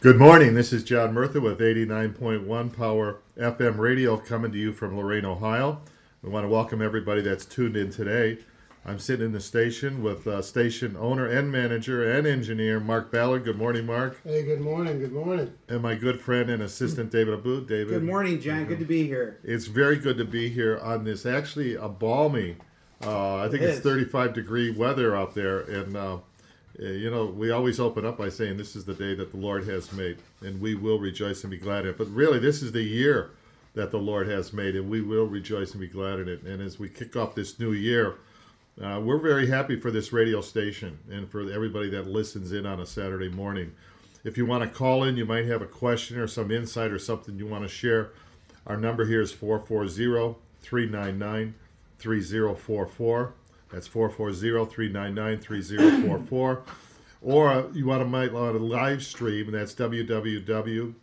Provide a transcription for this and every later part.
Good morning. This is John Murtha with 89.1 Power FM Radio coming to you from Lorain, Ohio. We want to welcome everybody that's tuned in today. I'm sitting in the station with uh, station owner and manager and engineer Mark Ballard. Good morning, Mark. Hey, good morning. Good morning. And my good friend and assistant David Abu. David. Good morning, John. Good to be here. It's very good to be here on this actually a balmy, uh, I think It it's is. 35 degree weather out there. And, uh, you know, we always open up by saying this is the day that the Lord has made, and we will rejoice and be glad in it. But really, this is the year that the Lord has made, and we will rejoice and be glad in it. And as we kick off this new year, uh, we're very happy for this radio station and for everybody that listens in on a Saturday morning. If you want to call in, you might have a question or some insight or something you want to share. Our number here is 440 399 3044. That's 440 399 3044. Or you want to might want to live stream, and that's www.wnzn,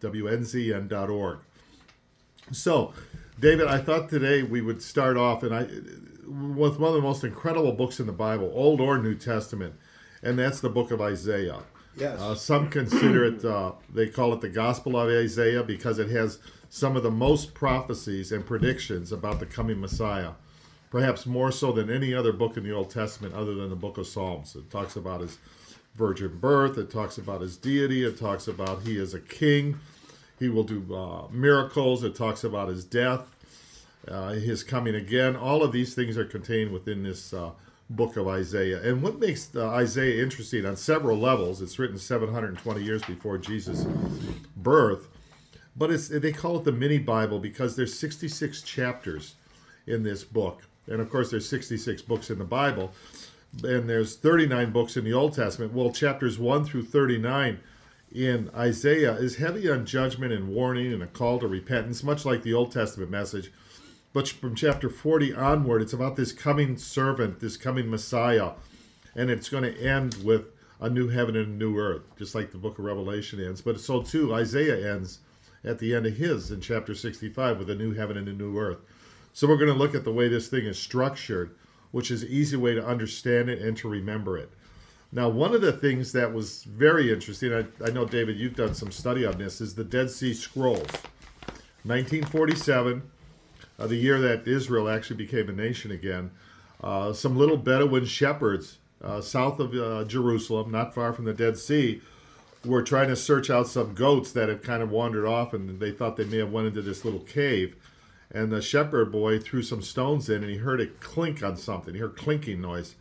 WNZN.org. So, David, I thought today we would start off and I with one of the most incredible books in the Bible, Old or New Testament, and that's the book of Isaiah. Yes. Uh, some consider it, uh, they call it the Gospel of Isaiah because it has some of the most prophecies and predictions about the coming Messiah, perhaps more so than any other book in the Old Testament other than the book of Psalms. It talks about his virgin birth, it talks about his deity, it talks about he is a king, he will do uh, miracles, it talks about his death, uh, his coming again. All of these things are contained within this uh, book of Isaiah. And what makes uh, Isaiah interesting on several levels, it's written 720 years before Jesus' birth, but it's they call it the mini Bible because there's 66 chapters in this book. And of course, there's 66 books in the Bible, and there's 39 books in the Old Testament. Well, chapters 1 through 39 in Isaiah is heavy on judgment and warning and a call to repentance, much like the Old Testament message. But from chapter 40 onward, it's about this coming servant, this coming Messiah, and it's going to end with a new heaven and a new earth, just like the book of Revelation ends. But so too, Isaiah ends at the end of his in chapter 65 with a new heaven and a new earth. So we're going to look at the way this thing is structured, which is an easy way to understand it and to remember it. Now, one of the things that was very interesting, I, I know, David, you've done some study on this, is the Dead Sea Scrolls. 1947, uh, the year that Israel actually became a nation again, uh, some little Bedouin shepherds uh, south of uh, Jerusalem, not far from the Dead Sea, were trying to search out some goats that had kind of wandered off, and they thought they may have went into this little cave. And the shepherd boy threw some stones in, and he heard it clink on something. He heard clinking noise,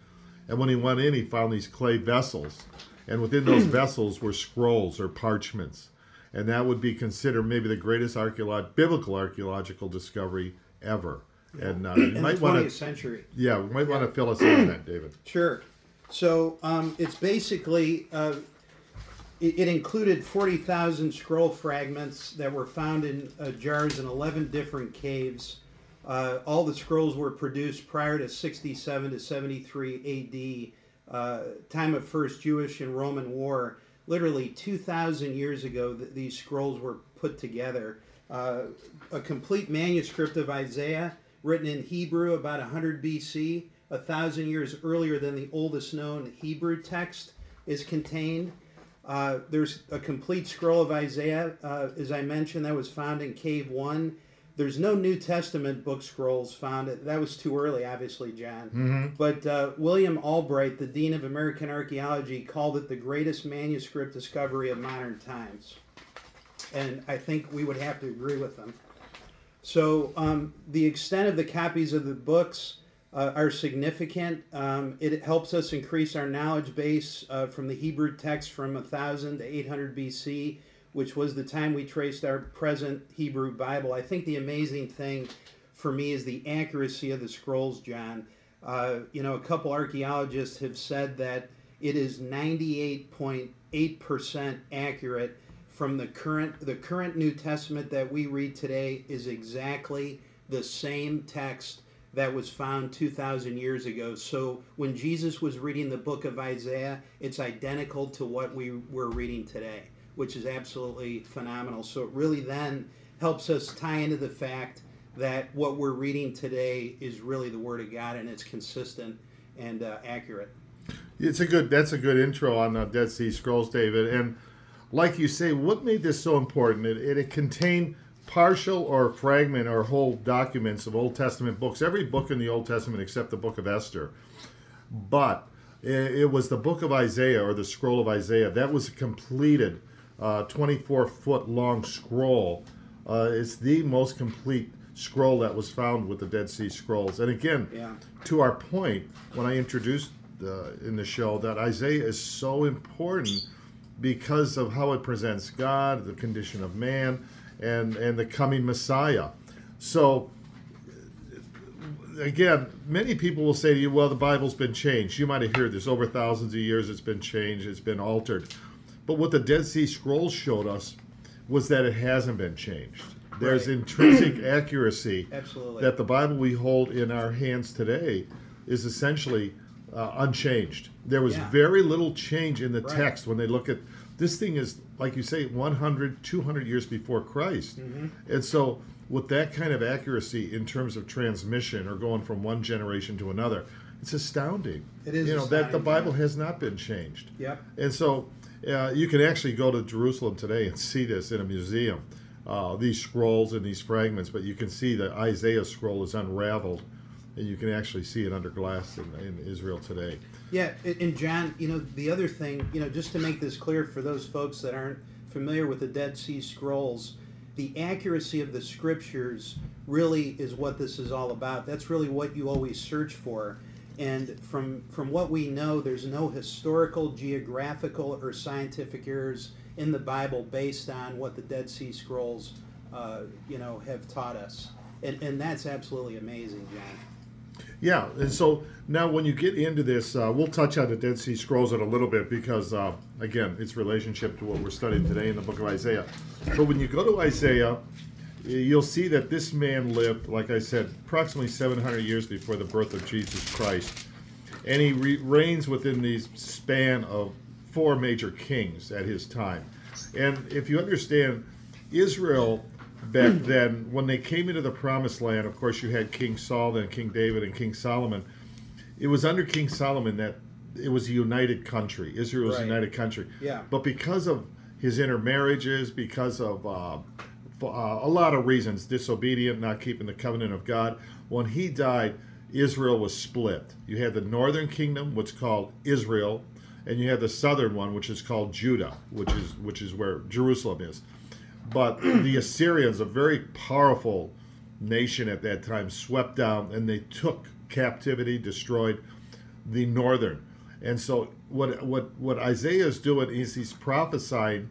and when he went in, he found these clay vessels, and within those vessels were scrolls or parchments, and that would be considered maybe the greatest archeolog- biblical archaeological discovery ever. And uh, you might want to, century. yeah, we might want to fill us in on that, David. Sure. So um, it's basically, uh, it, it included 40,000 scroll fragments that were found in uh, jars in 11 different caves. Uh, all the scrolls were produced prior to 67 to 73 AD, uh, time of First Jewish and Roman War. Literally 2,000 years ago, th- these scrolls were put together. Uh, a complete manuscript of Isaiah, written in Hebrew about 100 BC, a thousand years earlier than the oldest known Hebrew text, is contained. Uh, there's a complete scroll of Isaiah, uh, as I mentioned, that was found in Cave 1. There's no New Testament book scrolls found. That was too early, obviously, John. But uh, William Albright, the Dean of American Archaeology, called it the greatest manuscript discovery of modern times. And I think we would have to agree with them. So um, the extent of the copies of the books uh, are significant. Um, it helps us increase our knowledge base uh, from the Hebrew text from 1000 to 800 BC, which was the time we traced our present Hebrew Bible. I think the amazing thing for me is the accuracy of the scrolls, John. Uh, you know, a couple archaeologists have said that it is 98.8% accurate from the current the current New Testament that we read today is exactly the same text that was found 2000 years ago. So when Jesus was reading the book of Isaiah, it's identical to what we were reading today, which is absolutely phenomenal. So it really then helps us tie into the fact that what we're reading today is really the word of God and it's consistent and uh, accurate. It's a good. That's a good intro on the Dead Sea Scrolls, David. And like you say, what made this so important? It, it, it contained partial or fragment or whole documents of Old Testament books. Every book in the Old Testament except the Book of Esther. But it, was the Book of Isaiah or the Scroll of Isaiah that was a completed, uh, 24 foot long scroll. Uh, it's the most complete scroll that was found with the Dead Sea Scrolls. And again, Yeah. to our point when I introduced uh, in the show that Isaiah is so important because of how it presents God, the condition of man, and and the coming Messiah. So again, many people will say to you, "Well, the Bible's been changed." You might have heard this over thousands of years. It's been changed. It's been altered. But what the Dead Sea Scrolls showed us was that it hasn't been changed. There's Right. intrinsic accuracy Absolutely. that the Bible we hold in our hands today is essentially uh, unchanged. There was Yeah. very little change in the Right. text when they look at this thing is like you say 100 200 years before Christ. Mm-hmm. And so with that kind of accuracy in terms of transmission or going from one generation to another, it's astounding. It is You know that the Bible yeah. has not been changed. Yep. And so uh, you can actually go to Jerusalem today and see this in a museum. Uh, these scrolls and these fragments, but you can see the Isaiah scroll is unraveled, and you can actually see it under glass in, in Israel today. Yeah, and- John, you know, the other thing, you know, just to make this clear for those folks that aren't familiar with the Dead Sea Scrolls, the accuracy of the scriptures really is what this is all about. That's really what you always search for. And from from what we know, there's no historical, geographical, or scientific errors in the Bible based on what the Dead Sea Scrolls, uh, you know, have taught us. And, and that's absolutely amazing, John. Yeah, and so now when you get into this, uh, we'll touch on the Dead Sea Scrolls in a little bit because, uh, again, its relationship to what we're studying today in the book of Isaiah. But when you go to Isaiah, you'll see that this man lived, like I said, approximately 700 years before the birth of Jesus Christ. And he re- reigns within the span of four major kings at his time. And if you understand, Israel back then, when they came into the promised land, of course, you had King Saul, then King David, and King Solomon. It was under King Solomon that it was a united country. Israel was Right. a united country. Yeah. But because of his intermarriages, because of uh, uh, a lot of reasons, disobedient, not keeping the covenant of God, when he died, Israel was split. You had the northern kingdom, what's called Israel, and you had the southern one, which is called Judah, which is which is where Jerusalem is. But the Assyrians, a very powerful nation at that time, swept down and they took captivity, destroyed the northern. And so what what what Isaiah is doing is he's prophesying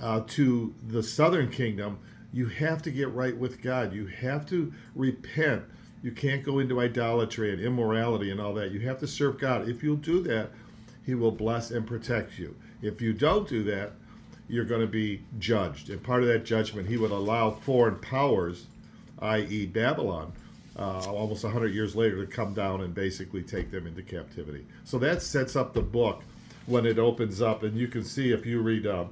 uh, to the southern kingdom. You have to get right with God. You have to repent. You can't go into idolatry and immorality and all that. You have to serve God. If you'll do that, He will bless and protect you. If you don't do that, you're going to be judged. And part of that judgment, He would allow foreign powers, i.e., Babylon, uh, almost 100 years later, to come down and basically take them into captivity. So that sets up the book when it opens up. And you can see if you read uh,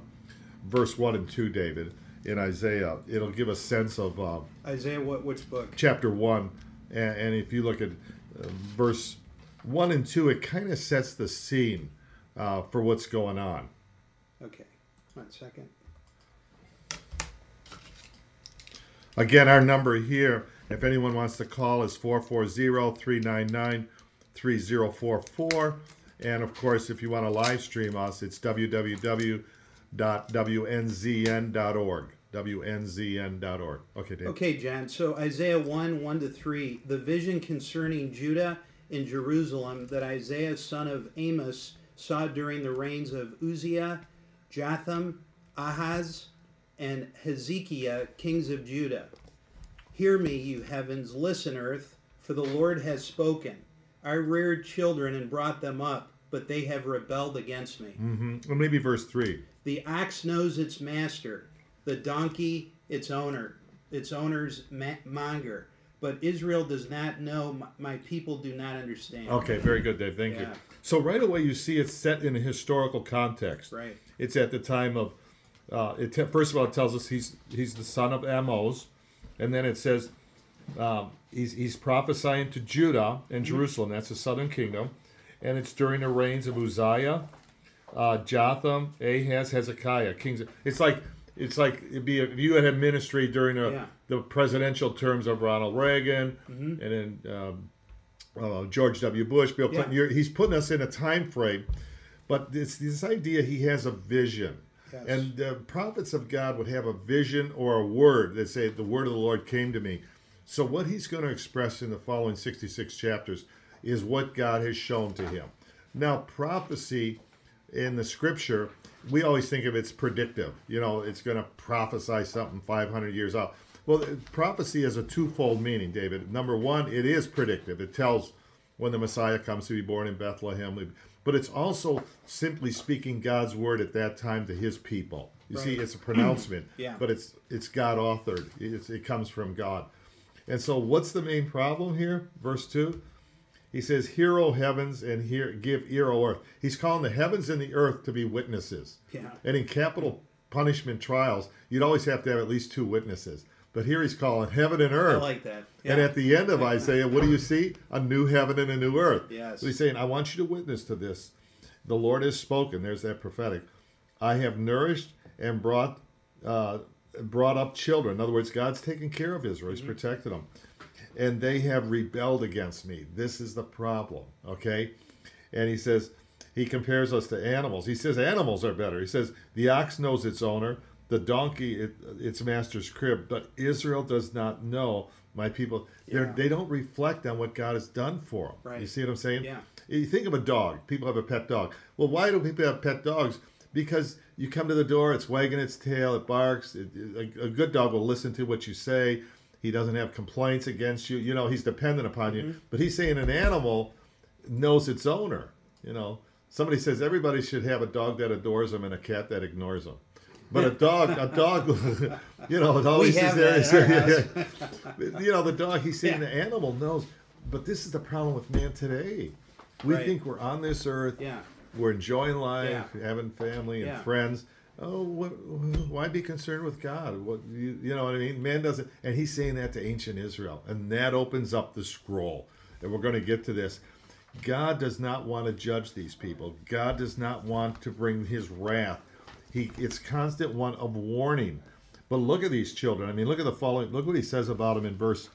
verse 1 and 2, David, in Isaiah, it'll give a sense of uh, Isaiah, what which book? chapter 1. And, and if you look at uh, verse 1 and 2, it kind of sets the scene uh, for what's going on. Okay, one second. Again, our number here, if anyone wants to call, is 440 399 3044. And of course, if you want to live stream us, it's www.wnzn.org. WNZN.org. Okay, Dave. Okay, John. So Isaiah 1 1 to 3. The vision concerning Judah and Jerusalem that Isaiah, son of Amos, saw during the reigns of Uzziah, Jotham, Ahaz, and Hezekiah, kings of Judah. Hear me, you heavens, listen, earth, for the Lord has spoken. I reared children and brought them up, but they have rebelled against me. Mm-hmm. Or maybe verse 3. The ox knows its master, the donkey its owner, its owner's ma- monger. But Israel does not know, my, my people do not understand. Okay, very good, Dave. Thank you. So right away, you see it's set in a historical context. Right. It's at the time of. Uh, it te- first of all, it tells us he's he's the son of Amos, and then it says um, he's he's prophesying to Judah and Jerusalem. That's the southern kingdom, and it's during the reigns of Uzziah, uh, Jotham, Ahaz, Hezekiah, kings. It's like it's like it'd be a, if you had a ministry during the, Yeah. the presidential terms of Ronald Reagan Mm-hmm. and then um, uh, George W. Bush, Bill Clinton. Yeah. You're, he's putting us in a time frame, but this this idea he has a vision. Yes. And the prophets of God would have a vision or a word that say, "The word of the Lord came to me." So what he's going to express in the following sixty-six chapters is what God has shown to him. Now, prophecy in the Scripture, we always think of it's predictive. You know, it's going to prophesy something five hundred years out. Well, prophecy has a twofold meaning, David. Number one, it is predictive. It tells when the Messiah comes to be born in Bethlehem. But it's also simply speaking God's word at that time to His people. You see, it's a pronouncement, Yeah. but it's it's God authored. It's, it comes from God. And so, what's the main problem here? Verse two, he says, "Hear, O heavens, and hear, give ear, O earth." He's calling the heavens and the earth to be witnesses. Yeah. And in capital punishment trials, you'd always have to have at least two witnesses. But here he's calling heaven and I earth. like that. And at the end of Isaiah, what do you see? A new heaven and a new earth. Yes. So he's saying, I want you to witness to this. The Lord has spoken. There's that prophetic. I have nourished and brought uh, brought up children. In other words, God's taken care of Israel. He's protected them. And they have rebelled against me. This is the problem. Okay? And he says, he compares us to animals. He says animals are better. He says the ox knows its owner, the donkey it, its master's crib, but Israel does not know my people. Yeah. They don't reflect on what God has done for them. Right. You see what I'm saying? Yeah. You think of a dog. People have a pet dog. Well, why do people have pet dogs? Because you come to the door, it's wagging its tail, it barks. It, a, a good dog will listen to what you say. He doesn't have complaints against you. You know, he's dependent upon Mm-hmm. you. But he's saying an animal knows its owner. You know, somebody says everybody should have a dog that adores them and a cat that ignores them. But a dog, a dog, you know, it always is there. that in our you know, the dog. He's saying the animal knows. But this is the problem with man today. We Right. think we're on this earth. Yeah. We're enjoying life, having family and friends. Oh, what, why be concerned with God? What you, you know what I mean? Man doesn't, and he's saying that to ancient Israel, and that opens up the scroll. And we're going to get to this. God does not want to judge these people. God does not want to bring His wrath. He, it's constant one of warning. But look at these children. I mean, look at the following. Look what he says about them in verse,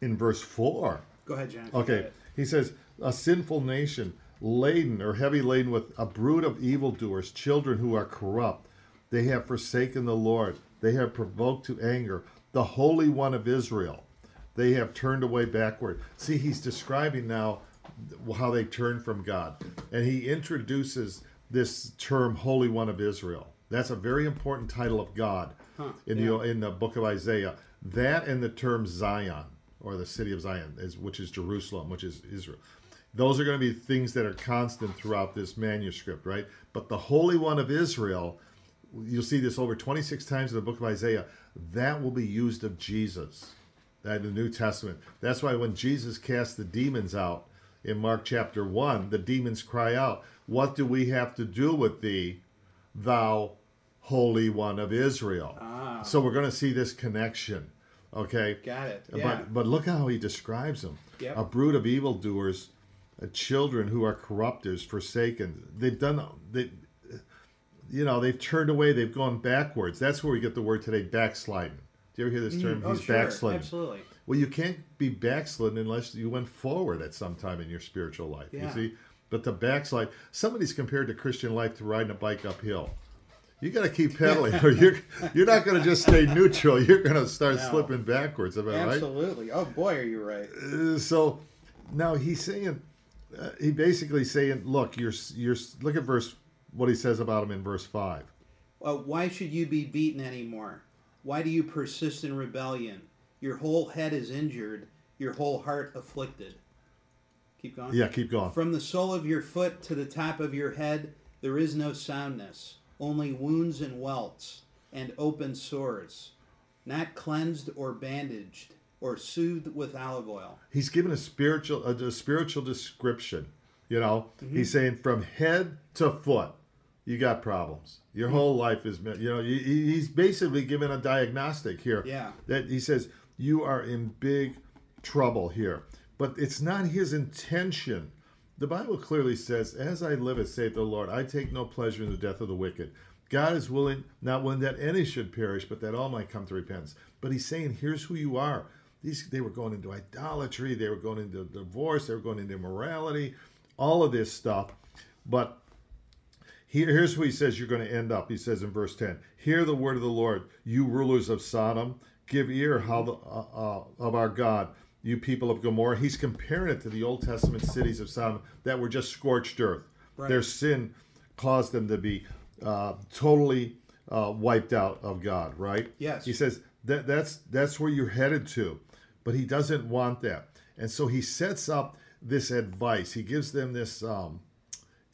in verse four. Go ahead, John. Okay, he says, a sinful nation, laden or heavy laden with a brood of evildoers, children who are corrupt. They have forsaken the Lord. They have provoked to anger the Holy One of Israel. They have turned away backward. See, he's describing now how they turn from God. And he introduces this term, Holy One of Israel. That's a very important title of God Huh, in the in the book of Isaiah. That and the term Zion or the city of Zion, is, which is Jerusalem, which is Israel. Those are going to be things that are constant throughout this manuscript, right? But the Holy One of Israel, you'll see this over 26 times in the book of Isaiah. That will be used of Jesus, that in the New Testament. That's why when Jesus cast the demons out in Mark chapter 1, the demons cry out, What do we have to do with thee, thou Holy One of Israel? Ah. So we're going to see this connection, okay? Got it. Yeah. But but look how he describes them. Yep. A brood of evildoers, uh, children who are corrupters, forsaken. They've done they you know, they've turned away, they've gone backwards. That's where we get the word today, backsliding. Do you ever hear this term? oh, He's sure. backsliding. Absolutely. Well, you can't be backslidden unless you went forward at some time in your spiritual life. Yeah. You see? But to backslide, somebody's compared to Christian life to riding a bike uphill. You got to keep pedaling, or you're you're not going to just stay neutral. You're going to start No. slipping backwards. Am I right? Absolutely. Oh boy, are you right? Uh, so now he's saying uh, he basically saying look you're you're look at verse what he says about him in verse 5 Uh, why should you be beaten anymore? Why do you persist in rebellion? Your whole head is injured, your whole heart afflicted. Keep going. yeah keep going From the sole of your foot to the top of your head, there is no soundness, only wounds and welts, and open sores, not cleansed or bandaged, or soothed with olive oil. he's given a spiritual a, a spiritual description you know mm-hmm. he's saying from head to foot you got problems your whole mm-hmm. life is you know he- he- he's basically given a diagnostic here Yeah. that he says you are in big trouble here but it's not his intention The Bible clearly says, As I live, as saith the Lord, I take no pleasure in the death of the wicked. God is willing, not willing that any should perish, but that all might come to repentance. But he's saying, Here's who you are. These they were going into idolatry, they were going into divorce, they were going into immorality, all of this stuff. But here, here's what he says you're going to end up. He says in verse 10 Hear the word of the Lord, you rulers of Sodom. Give ear how the, uh, uh, of our God, you people of Gomorrah. He's comparing it to the Old Testament cities of Sodom that were just scorched earth. Right. Their sin caused them to be uh, totally uh, wiped out of God, right? Yes. He says that that's that's where you're headed to, but he doesn't want that, and so he sets up this advice. He gives them this um,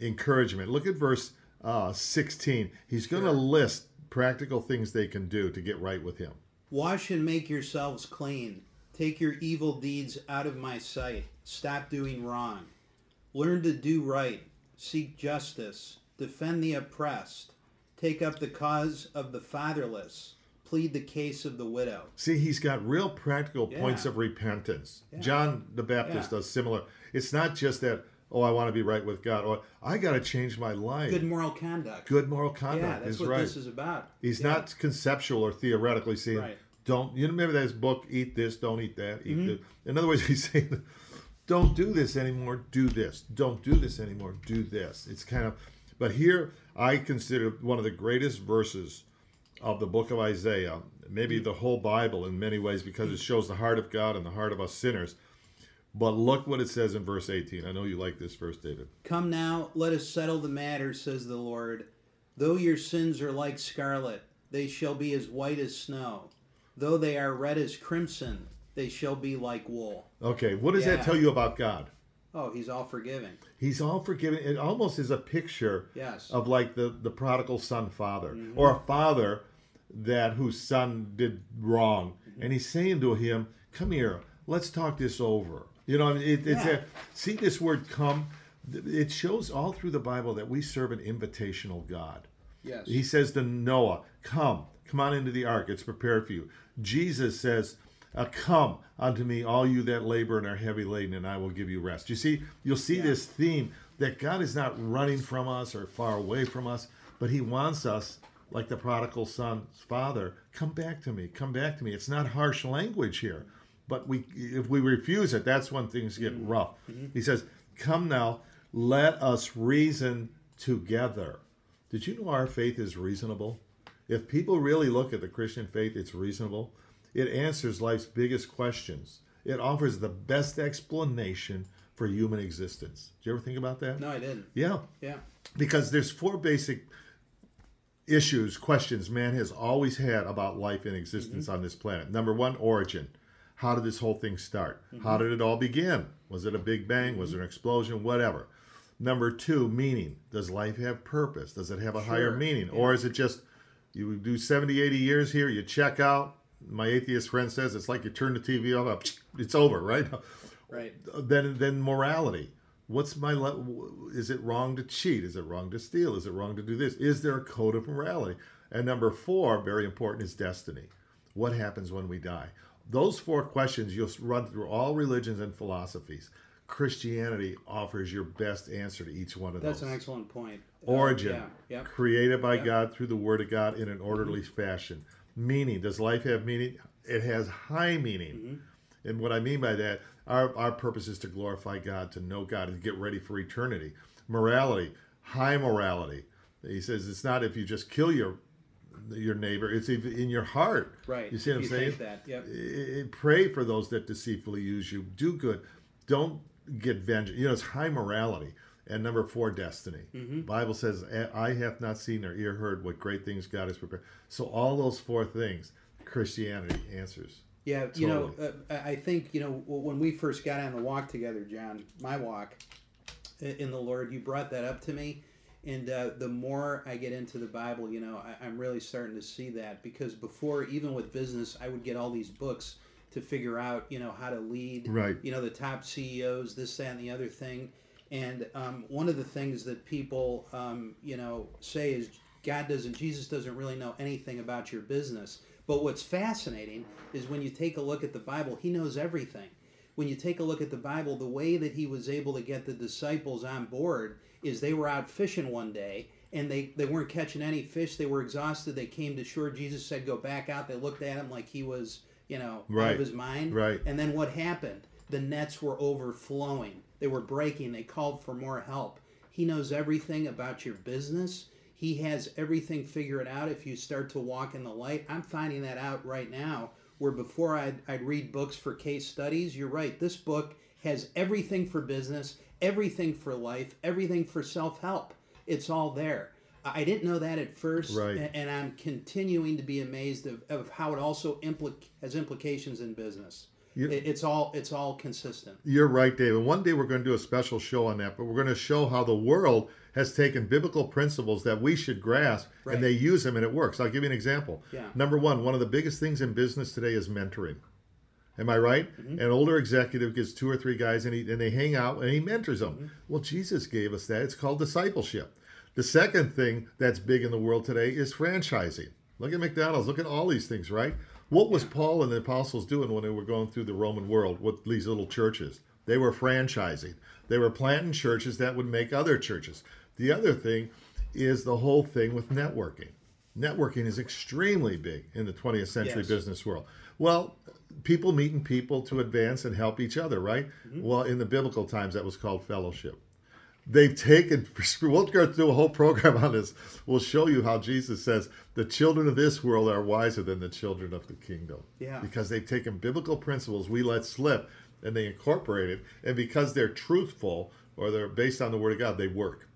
encouragement. Look at verse uh, 16. He's going to list practical things they can do to get right with him. Wash and make yourselves clean. Take your evil deeds out of my sight. Stop doing wrong. Learn to do right. Seek justice. Defend the oppressed. Take up the cause of the fatherless. Plead the case of the widow. See, he's got real practical points of repentance. John the Baptist Yeah. does similar. It's not just that, oh, I want to be right with God, or I got to change my life. Good moral conduct. Good moral conduct yeah, that's is what right. this is about. He's Yeah. not conceptual or theoretically saying, Right. Don't, you remember that book, Eat This, Don't Eat That, Eat Mm-hmm. This. In other words, he's saying, don't do this anymore, do this. Don't do this anymore, do this. It's kind of, but here I consider one of the greatest verses of the book of Isaiah, maybe Mm-hmm. the whole Bible in many ways, because it shows the heart of God and the heart of us sinners. But look what it says in verse 18. I know you like this verse, David. Come now, let us settle the matter, says the Lord. Though your sins are like scarlet, they shall be as white as snow. Though they are red as crimson, they shall be like wool. Okay, what does that tell you about God? Oh, he's all forgiving. He's all forgiving. It almost is a picture Yes. of like the, the prodigal son father Mm-hmm. or a father that whose son did wrong. Mm-hmm. And he's saying to him, Come here, let's talk this over. You know, it, it's Yeah. a, see this word come. It shows all through the Bible that we serve an invitational God. Yes. He says to Noah, Come, come on into the ark, it's prepared for you. Jesus says, uh, Come unto me, all you that labor and are heavy laden, and I will give you rest. You see, you'll see this theme that God is not running from us or far away from us, but He wants us, like the prodigal son's father, come back to me, come back to me. It's not harsh language here, but we, if we refuse it, that's when things get rough. He says, Come now, let us reason together. Did you know our faith is reasonable? If people really look at the Christian faith, it's reasonable. It answers life's biggest questions. It offers the best explanation for human existence. Did you ever think about that? no, I didn't. Yeah, Yeah. because there's four basic issues, questions man has always had about life and existence mm-hmm. on this planet. Number one, origin. How did this whole thing start? Mm-hmm. How did it all begin? Was it a big bang? Was mm-hmm. it an explosion? Whatever. Number two, meaning. Does life have purpose? Does it have a higher Sure. meaning? Or is it just you do 70, 80 years here, you check out? My atheist friend says it's like you turn the TV off, uh, it's over, right? Right. Uh, then then morality. What's my le- is it wrong to cheat? Is it wrong to steal? Is it wrong to do this? Is there a code of morality? And number four very important is destiny. What happens when we die? Those four questions you'll run through all religions and philosophies. Christianity offers your best answer to each one of That's those. That's an excellent point. Uh, origin yeah. Created by god through the word of god in an orderly fashion meaning does life have meaning it has high meaning Mm-hmm. and what i mean by that our, our purpose is to glorify god to know god and get ready for eternity morality high morality he says it's not if you just kill your your neighbor it's in your heart Right. you see what i'm saying that. Yep. Pray for those that deceitfully use you. Do good. Don't get vengeance. You know, it's high morality. And number four, destiny. Mm-hmm. Bible says, "I have not seen or ear heard what great things God has prepared." So all those four things, Christianity answers. Yeah, you know, uh, I I think you know when we first got on the walk together, John, my walk in the Lord, you brought that up to me, and uh, the more I get into the Bible, you know, I, I'm really starting to see that because before, even with business, I would get all these books to figure out, you know, how to lead, Right. You know, the top CEOs, this, that, and the other thing, and um, one of the things that people, um, you know, say is God doesn't, Jesus doesn't really know anything about your business. But what's fascinating is when you take a look at the Bible, he knows everything. when you take a look at the Bible, the way that he was able to get the disciples on board is they were out fishing one day and they, they weren't catching any fish. They were exhausted. They came to shore. Jesus said, Go back out. They looked at him like he was, you know, out Right. of his mind. Right. And then what happened? The nets were overflowing. They were breaking. They called for more help. He knows everything about your business. He has everything figured out if you start to walk in the light. I'm finding that out right now, where before I'd, I'd read books for case studies. You're right. This book has everything for business, everything for life, everything for self help. It's all there. I didn't know that at first, Right. and I'm continuing to be amazed of, of how it also implic- has implications in business. You- it's all it's all consistent. You're right, David. One day we're going to do a special show on that, but we're going to show how the world has taken biblical principles that we should grasp Right. and they use them and it works. I'll give you an example. Yeah. Number one, one of the biggest things in business today is mentoring. Am I right? Mm-hmm. An older executive gets two or three guys and, he, and they hang out and he mentors them. Mm-hmm. Well, Jesus gave us that. It's called discipleship. The second thing that's big in the world today is franchising. Look at McDonald's. Look at all these things, right? What was Paul and the apostles doing when they were going through the Roman world with these little churches? They were franchising. They were planting churches that would make other churches. The other thing is the whole thing with networking. Networking is extremely big in the 20th century Yes. business world. Well, people meeting people to advance and help each other, right? Mm-hmm. Well, in the biblical times, that was called fellowship. They've taken, we'll go through a whole program on this. We'll show you how Jesus says the children of this world are wiser than the children of the kingdom. Yeah. Because they've taken biblical principles we let slip and they incorporate it. And because they're truthful or they're based on the Word of God, they work.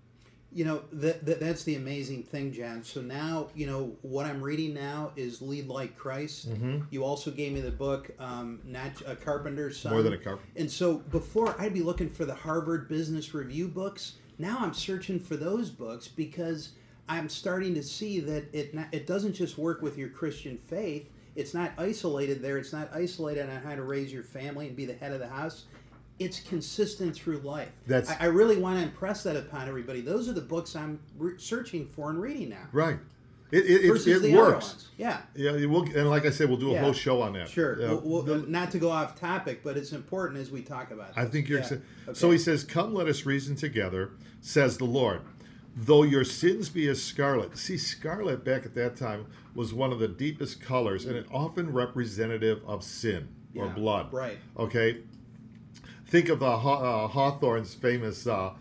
You know that, that that's the amazing thing, John. So now you know what I'm reading now is Lead Like Christ. Mm-hmm. You also gave me the book, um, not a carpenter's son. More than a carpenter. And so before I'd be looking for the Harvard Business Review books. Now I'm searching for those books because I'm starting to see that it not, it doesn't just work with your Christian faith. It's not isolated there. It's not isolated on how to raise your family and be the head of the house. It's consistent through life. That's- I, I really want to impress that upon everybody. Those are the books I'm re- searching for and reading now. Right. It, it, it, it works. Yeah. Yeah, will, and like I said, we'll do a Yeah. whole show on that. Sure. Yeah. Well, well, not to go off topic, but it's important as we talk about. It. I think you're. Yeah. Okay. So he says, "Come, let us reason together," says the Lord. Though your sins be as scarlet. See, scarlet back at that time was one of the deepest colors, and it often representative of sin or Yeah, blood. right. Okay. Think of uh, Haw- uh, Hawthorne's famous uh,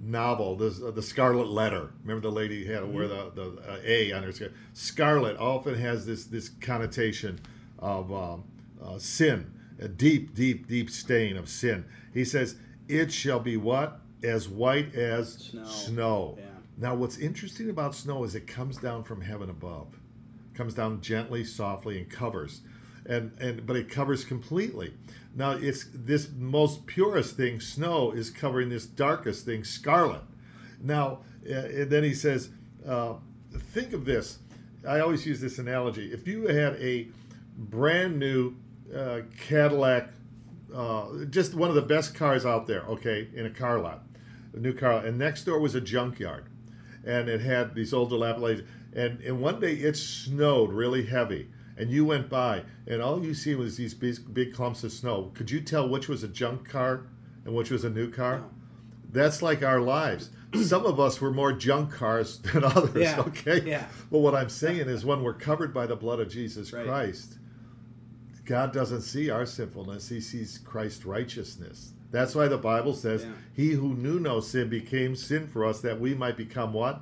novel, the, the Scarlet Letter. Remember the lady had to wear the, the uh, A on her skin. Scarlet often has this this connotation of um, uh, sin, a deep, deep, deep stain of sin. He says, "It shall be what as white as Snow. snow." Yeah. Now, what's interesting about snow is it comes down from heaven above, comes down gently, softly, and covers, and and but it covers completely. Now, it's this most purest thing, snow, is covering this darkest thing, scarlet. Now, uh, and then he says, uh, think of this. I always use this analogy. If you had a brand new uh, Cadillac, uh, just one of the best cars out there, okay, in a car lot, a new car, and next door was a junkyard, and it had these old dilapidated, and and one day it snowed really heavy, and you went by, and all you see was these big, big clumps of snow. Could you tell which was a junk car and which was a new car? No. That's like our lives. Some of us were more junk cars than others, Yeah, okay? yeah. But what I'm saying is when we're covered by the blood of Jesus Right. Christ, God doesn't see our sinfulness, He sees Christ's righteousness. That's why the Bible says, Yeah. He who knew no sin became sin for us that we might become what?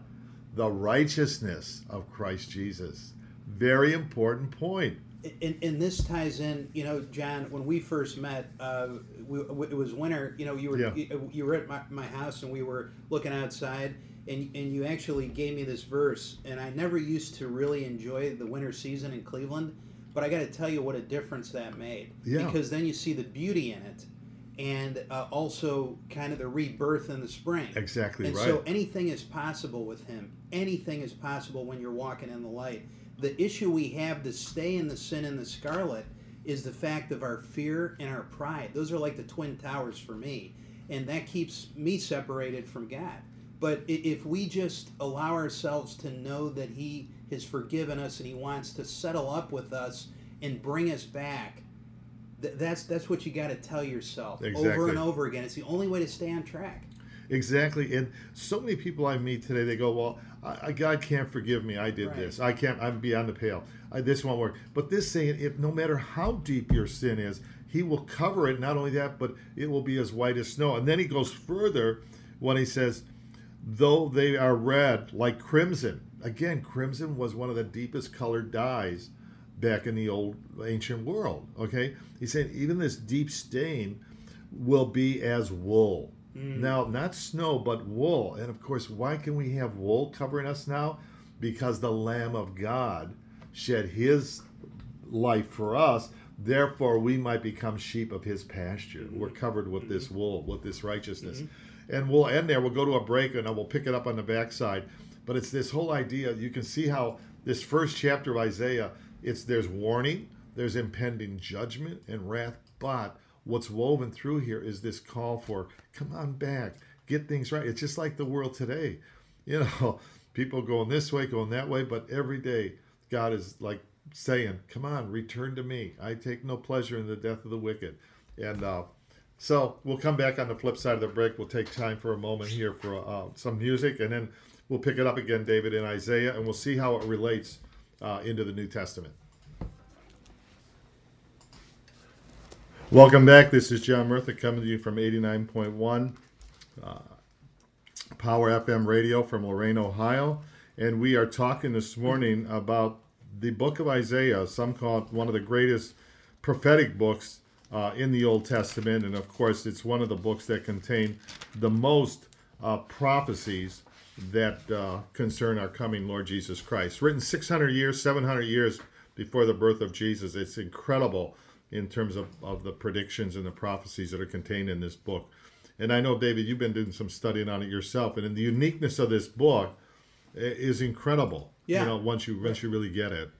The righteousness of Christ Jesus. Very important point. and, and this ties in, you know, John. When we first met, uh, we, it was winter. You know, you were Yeah. you, you were at my, my house, and we were looking outside, and and you actually gave me this verse, and I never used to really enjoy the winter season in Cleveland, but I got to tell you what a difference that made. Yeah. Because then you see the beauty in it, and uh, also kind of the rebirth in the spring. Exactly And right. so anything is possible with him. Anything is possible when you're walking in the light. The issue we have to stay in the sin and the scarlet is the fact of our fear and our pride. Those are like the twin towers for me. And that keeps me separated from God. But if we just allow ourselves to know that He has forgiven us and He wants to settle up with us and bring us back, th- that's that's what you got to tell yourself over and over again. It's the only way to stay on track. Exactly, and so many people I meet today, they go, "Well, I, I- God can't forgive me. I did Right. this. I can't. I'm beyond the pale. I, this won't work." But this saying, if no matter how deep your sin is, He will cover it. Not only that, but it will be as white as snow. And then He goes further when He says, "Though they are red like crimson." Again, crimson was one of the deepest colored dyes back in the old ancient world. Okay, He said even this deep stain will be as wool. Mm. Now, not snow, but wool. And of course, why can we have wool covering us now? Because the Lamb of God shed his life for us. Therefore, we might become sheep of his pasture. We're mm-hmm. covered with this mm-hmm. wool, with this righteousness. Mm-hmm. And we'll end there. We'll go to a break and we'll pick it up on the backside. But it's this whole idea. You can see how this first chapter of Isaiah, it's there's warning, there's impending judgment and wrath, but what's woven through here is this call for come on back get things right. It's just like the world today. You know people going this way going that way but every day god is like saying come on return to me. I take no pleasure in the death of the wicked. And uh, so we'll come back on the flip side of the break. We'll take time for a moment here for uh, some music and then we'll pick it up again david in isaiah and we'll see how it relates uh, into the new testament Welcome back. This is John Murtha coming to you from 89.1 uh, Power FM radio from Lorain, Ohio. And we are talking this morning about the book of Isaiah. Some call it one of the greatest prophetic books uh, in the Old Testament. And of course, it's one of the books that contain the most uh, prophecies that uh, concern our coming Lord Jesus Christ. Written 600 years, 700 years before the birth of Jesus. It's incredible in terms of, of the predictions and the prophecies that are contained in this book. And I know, David, you've been doing some studying on it yourself, and the uniqueness of this book is incredible. Yeah. You know, once you once you really get it.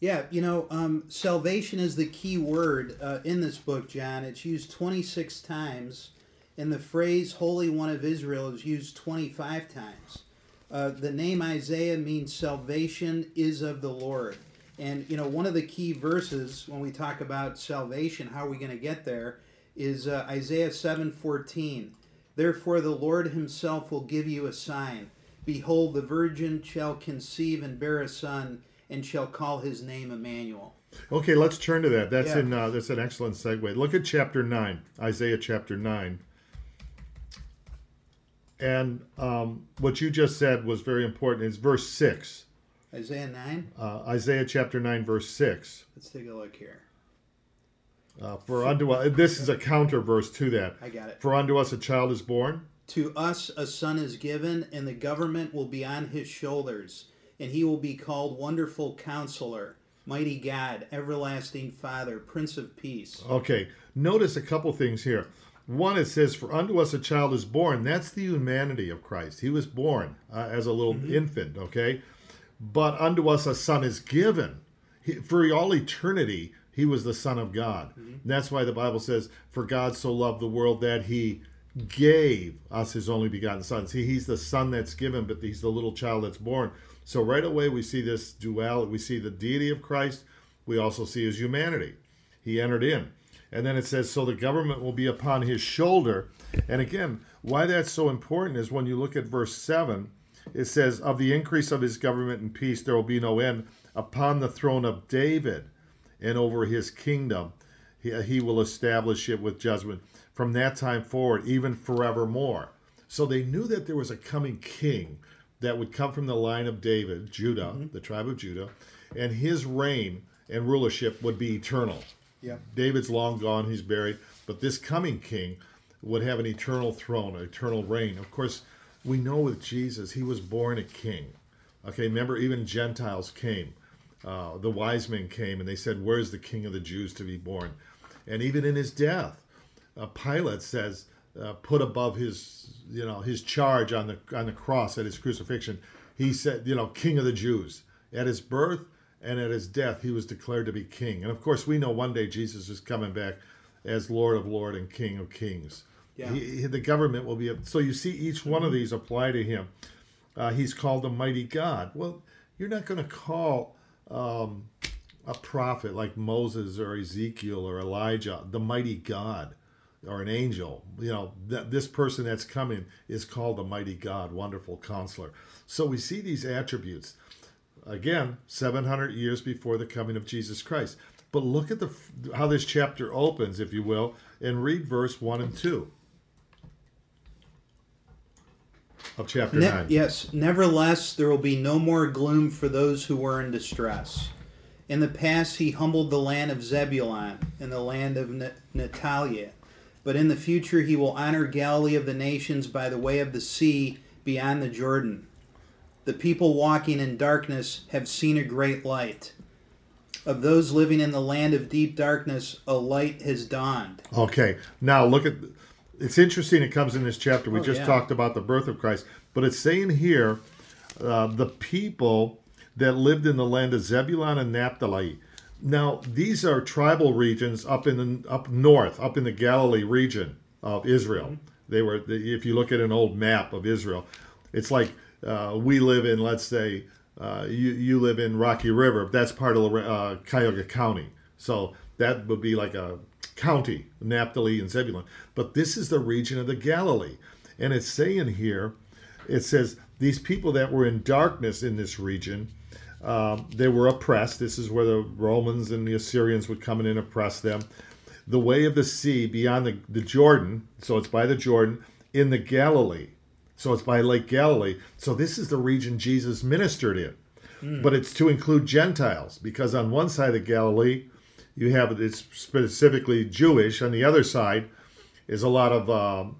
Yeah, you know, um, salvation is the key word uh, in this book, John. It's used 26 times, and the phrase Holy One of Israel is used 25 times. Uh, the name Isaiah means salvation is of the Lord. And, you know, one of the key verses when we talk about salvation, how are we going to get there, is uh, Isaiah 7:14. Therefore the Lord himself will give you a sign. Behold, the virgin shall conceive and bear a son, and shall call his name Emmanuel. Okay, let's turn to that. That's Yeah. in uh, that's an excellent segue. Look at chapter nine, Isaiah chapter nine. And um, what you just said was very important. It's verse six. Isaiah 9. Uh, Isaiah chapter nine, verse six. Let's take a look here. Uh, for unto us, this is a counter verse to that. I got it. For unto us a child is born. To us a son is given, and the government will be on his shoulders, and he will be called Wonderful Counselor, Mighty God, Everlasting Father, Prince of Peace. Okay, notice a couple things here. One, it says, For unto us a child is born. That's the humanity of Christ. He was born uh, as a little infant, okay? But unto us a son is given. He, for all eternity, he was the Son of God. And that's why the Bible says, For God so loved the world that he gave us his only begotten Son. See, he's the Son that's given, but he's the little child that's born. So right away, we see this duality. We see the deity of Christ. We also see his humanity. He entered in. And then it says, So the government will be upon his shoulder. And again, why that's so important is when you look at verse 7, it says, Of the increase of his government and peace there will be no end upon the throne of David and over his kingdom. He, he will establish it with judgment from that time forward, even forevermore. So they knew that there was a coming king that would come from the line of David, Judah, mm-hmm. the tribe of Judah, and his reign and rulership would be eternal. Yeah. David's long gone, he's buried, but this coming king would have an eternal throne, an eternal reign. Of course, we know with Jesus, he was born a king. Okay, remember, even Gentiles came. Uh, the wise men came and they said, Where's the king of the Jews to be born? And even in his death, uh, Pilate says, uh, put above his, you know, his charge on the on the cross at his crucifixion, he said, you know, King of the Jews. At his birth and at his death, he was declared to be king. And of course, we know one day Jesus is coming back as Lord of Lord and King of Kings. Yeah. He, he- the government will be. So you see, each one of these apply to him. Uh, he's called a mighty God. Well, you're not going to call um, a prophet like Moses or Ezekiel or Elijah, the mighty God or an angel. You know, th- this person that's coming is called the mighty God, wonderful counselor. So we see these attributes again 700 years before the coming of Jesus Christ. But look at the how this chapter opens, if you will, and read verse 1 and 2 of chapter Ne- 9. yes, nevertheless, there will be no more gloom for those who were in distress. In the past, he humbled the land of Zebulun and the land of Na- Naphtali. But in the future, he will honor Galilee of the nations by the way of the sea beyond the Jordan. The people walking in darkness have seen a great light. Of those living in the land of deep darkness, a light has dawned. Okay, now look at it's interesting. It comes in this chapter. We Oh, just yeah. talked about the birth of Christ, but it's saying here uh, the people that lived in the land of Zebulun and Naphtali. Now these are tribal regions up in the up north, up in the Galilee region of Israel. Mm-hmm. They were, if you look at an old map of Israel, it's like uh, we live in, let's say, uh, you you live in Rocky River. That's part of uh, Cuyahoga County, so that would be like a county, Naphtali and Zebulun. But this is the region of the Galilee, and it's saying here, it says these people that were in darkness in this region, um, they were oppressed. This is where the Romans and the Assyrians would come in and oppress them. The way of the sea beyond the, the Jordan, so it's by the Jordan, in the Galilee. So it's by Lake Galilee. So this is the region Jesus ministered in. But it's to include Gentiles because on one side of Galilee, you have it's specifically Jewish. On the other side is a lot of um,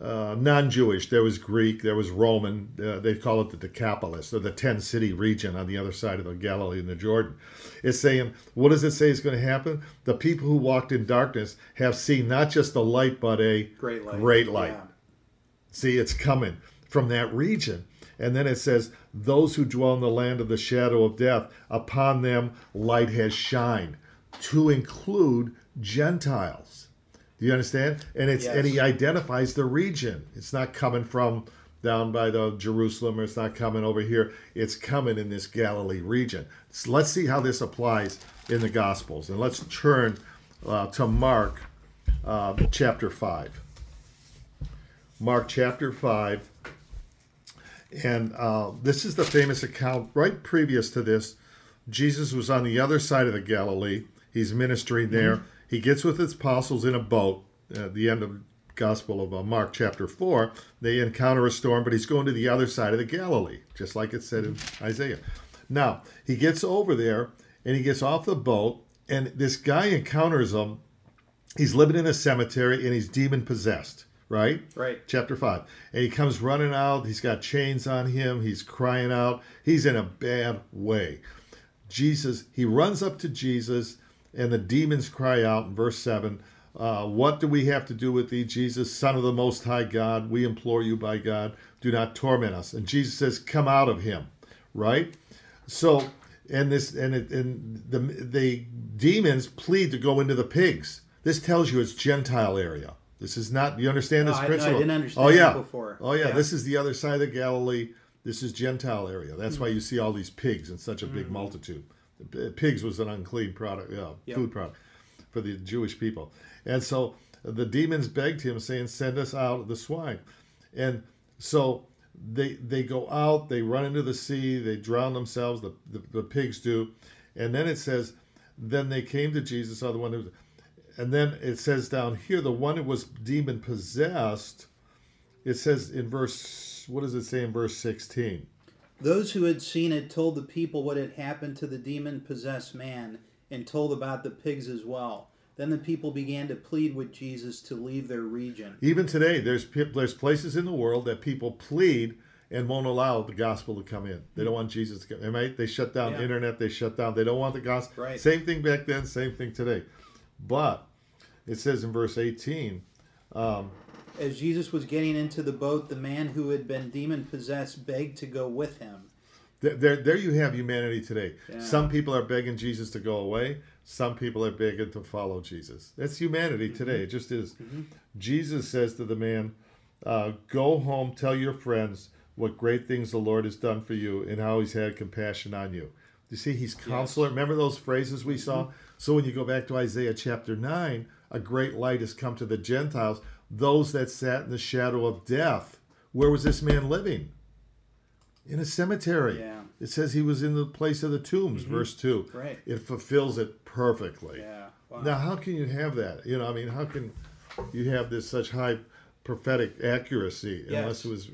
uh, non-Jewish. There was Greek, there was Roman. Uh, they call it the Decapolis, or the ten-city region on the other side of the Galilee and the Jordan. It's saying, what does it say is going to happen? The people who walked in darkness have seen not just the light, but a Great light. Great light. Yeah. See, it's coming from that region. And then it says, Those who dwell in the land of the shadow of death, upon them light has shined, to include Gentiles. Do you understand? And it's and he identifies the region. It's not coming from down by the Jerusalem, or it's not coming over here. It's coming in this Galilee region. So let's see how this applies in the Gospels. And let's turn uh, to Mark uh, chapter 5. Mark chapter 5. And uh, this is the famous account right previous to this. Jesus was on the other side of the Galilee. He's ministering there. Mm-hmm. He gets with his apostles in a boat at the end of Gospel of uh, Mark chapter 4. They encounter a storm, but he's going to the other side of the Galilee, just like it said in mm-hmm. Isaiah. Now, he gets over there and he gets off the boat, and this guy encounters him. He's living in a cemetery and he's demon possessed, right? Right. chapter 5 and he comes running out he's got chains on him he's crying out he's in a bad way jesus he runs up to jesus and the demons cry out in verse 7 uh, what do we have to do with thee jesus son of the most high god? We implore you by god do not torment us. And jesus says come out of him right? So and this and it, and the the demons plead to go into the pigs. This tells you it's gentile area. This is not you understand No, this I- no, I didn't understand oh yeah. that before. oh yeah. Yeah. this is the other side of galilee. This is gentile area. That's Hmm. why you see all these pigs in such a big multitude. P- pigs was an unclean product yeah, Yep. food product for the jewish people. And so the demons begged him saying send us out the swine. And so they they go out they run into the sea they drown themselves the, the, the pigs do. And then it says then they came to jesus other one who and then it says down here the one who was demon possessed it says in verse what does it say in verse 16 Those who had seen it told the people what had happened to the demon possessed man and told about the pigs as well. Then the people began to plead with Jesus to leave their region. even today there's there's places in the world that people plead and won't allow the gospel to come in they don't want jesus to come right they shut down Yeah. internet they shut down they don't want the gospel Right. same thing back then same thing today but it says in verse 18 um, As Jesus was getting into the boat, the man who had been demon possessed begged to go with him. There, there, there you have humanity today. Yeah. Some people are begging Jesus to go away. Some people are begging to follow Jesus. That's humanity mm-hmm. today. It just is. Mm-hmm. Jesus says to the man, uh, "Go home, tell your friends what great things the Lord has done for you, and how He's had compassion on you." You see, he's counselor. Remember those phrases we saw? Mm-hmm. So when you go back to Isaiah chapter 9, a great light has come to the Gentiles, those that sat in the shadow of death. Where was this man living? In a cemetery. Yeah. It says he was in the place of the tombs, verse 2. Right. It fulfills it perfectly. Yeah. Wow. Now, how can you have that? You know, I mean, how can you have this such high prophetic accuracy unless Yes. it was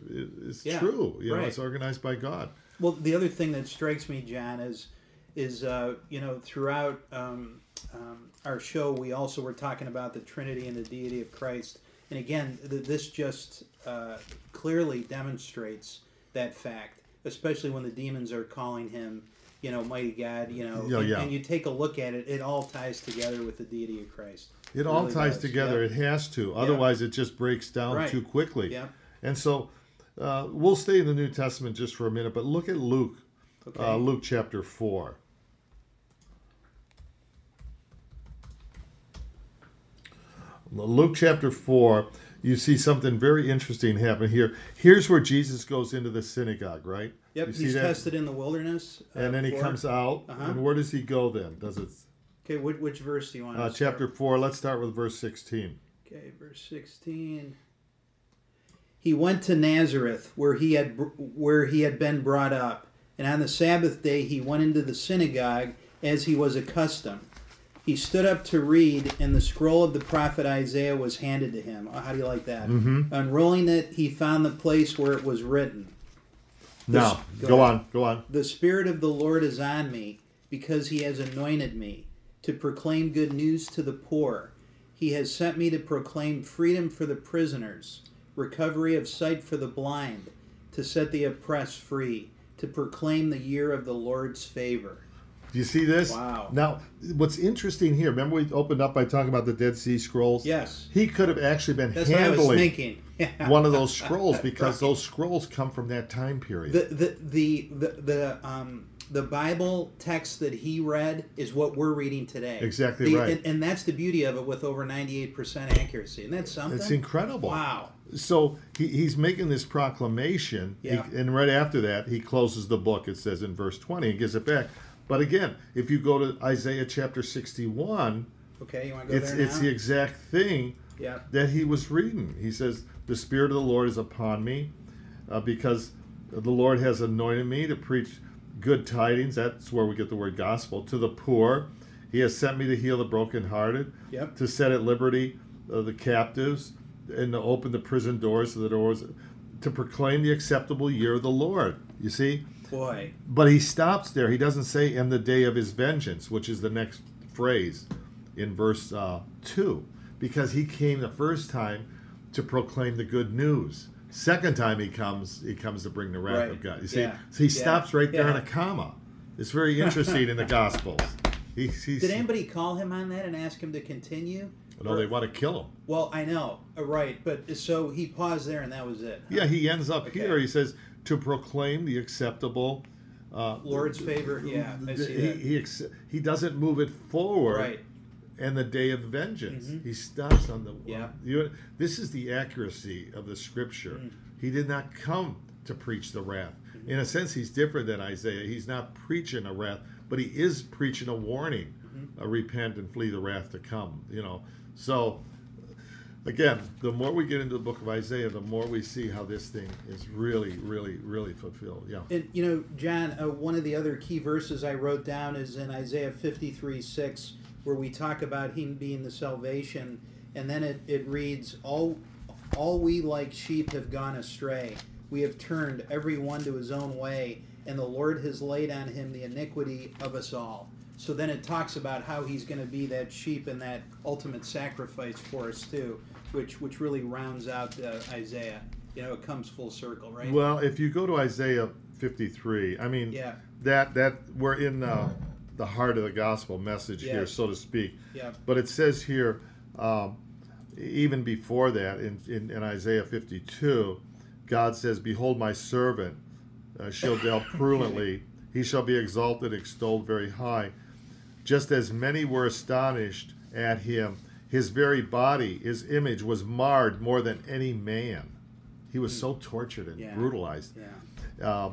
it's Yeah, true? You know, it's organized by God. Well, the other thing that strikes me, John, is is uh, you know throughout um, um, our show we also were talking about the Trinity and the deity of Christ, and again, th- this just uh, clearly demonstrates that fact, especially when the demons are calling him, you know, mighty God, you know, Yeah, and, yeah. and you take a look at it, it all ties together with the deity of Christ. It all really ties does, together. yeah. It has to. Otherwise, it just breaks down Right. too quickly. Yeah. And so uh, we'll stay in the New Testament just for a minute, but look at Luke, Okay. uh, Luke chapter 4. Luke chapter 4, you see something very interesting happen here. Here's where Jesus goes into the synagogue, right? Yep, he's that? tested in the wilderness. uh, And then he comes out. Uh-huh. And where does he go then? Does it Okay, which, which verse do you want? uh, chapter 4, let's start with verse 16. Okay, verse 16. He went to Nazareth where he had where he had been brought up, and on the Sabbath day he went into the synagogue as he was accustomed. He stood up to read, and the scroll of the prophet Isaiah was handed to him. Oh, how do you like that? Mm-hmm. Unrolling it, he found the place where it was written. Now, go go on, go on. The Spirit of the Lord is on me, because he has anointed me to proclaim good news to the poor. He has sent me to proclaim freedom for the prisoners, recovery of sight for the blind, to set the oppressed free, to proclaim the year of the Lord's favor. Do you see this? Wow. Now, what's interesting here, remember we opened up by talking about the Dead Sea Scrolls? Yes. He could have actually been That's what I was handling one of those scrolls because those scrolls come from that time period. the the the the, the um the Bible text that he read is what we're reading today. Exactly The- right. And, and that's the beauty of it with over 98% accuracy. And that's something. it's incredible. Wow. So he, he's making this proclamation, he- and right after that, he closes the book. It says in verse 20 and gives it back. But again, if you go to Isaiah chapter 61, Okay, you want to go it's there it's now? the exact thing yeah. that he was reading. He says, The Spirit of the Lord is upon me uh, because the Lord has anointed me to preach good tidings. That's where we get the word gospel to the poor. He has sent me to heal the brokenhearted, Yep. to set at liberty uh, the captives, and to open the prison doors to the doors, to proclaim the acceptable year of the Lord. You see? Boy. But he stops there. He doesn't say in the day of his vengeance, which is the next phrase in verse uh, 2, because he came the first time to proclaim the good news. Second time he comes, he comes to bring the wrath Right. of God. You see, Yeah. so he Yeah. stops right there in a comma. It's very interesting in the Gospels. He, he's, Did anybody call him on that and ask him to continue? No, they want to kill him. Well, I know, uh, right, but so he paused there and that was it. Yeah, he ends up Okay. here. He says to proclaim the acceptable. Uh, Lord's favor, yeah, I see he, that. he, he doesn't move it forward. Right. and the day of vengeance. Mhm. He stops on the. Yeah. You, this is the accuracy of the scripture. Mm. He did not come to preach the wrath. Mm-hmm. In a sense, he's different than Isaiah. He's not preaching a wrath, but he is preaching a warning: Mm-hmm. uh, repent and flee the wrath to come. You know, so. Again, the more we get into the book of Isaiah, the more we see how this thing is really, really, really fulfilled. Yeah. And you know, John, uh, one of the other key verses I wrote down is in Isaiah 53 6, where we talk about him being the salvation, and then it, it reads, All all we like sheep have gone astray. We have turned every one to his own way, and the Lord has laid on him the iniquity of us all. So then it talks about how he's going to be that sheep and that ultimate sacrifice for us too, which which really rounds out uh, Isaiah. You know, it comes full circle, right? Well, if you go to Isaiah 53, I mean, Yeah. that that we're in uh, the heart of the gospel message here, so to speak. Yeah. But it says here, um, even before that, in, in, in Isaiah 52, God says, "Behold, my servant uh, shall deal prudently; he shall be exalted, extolled very high." Just as many were astonished at him, his very body, his image, was marred more than any man. He was so tortured and Hmm. Yeah. brutalized. Yeah. Uh,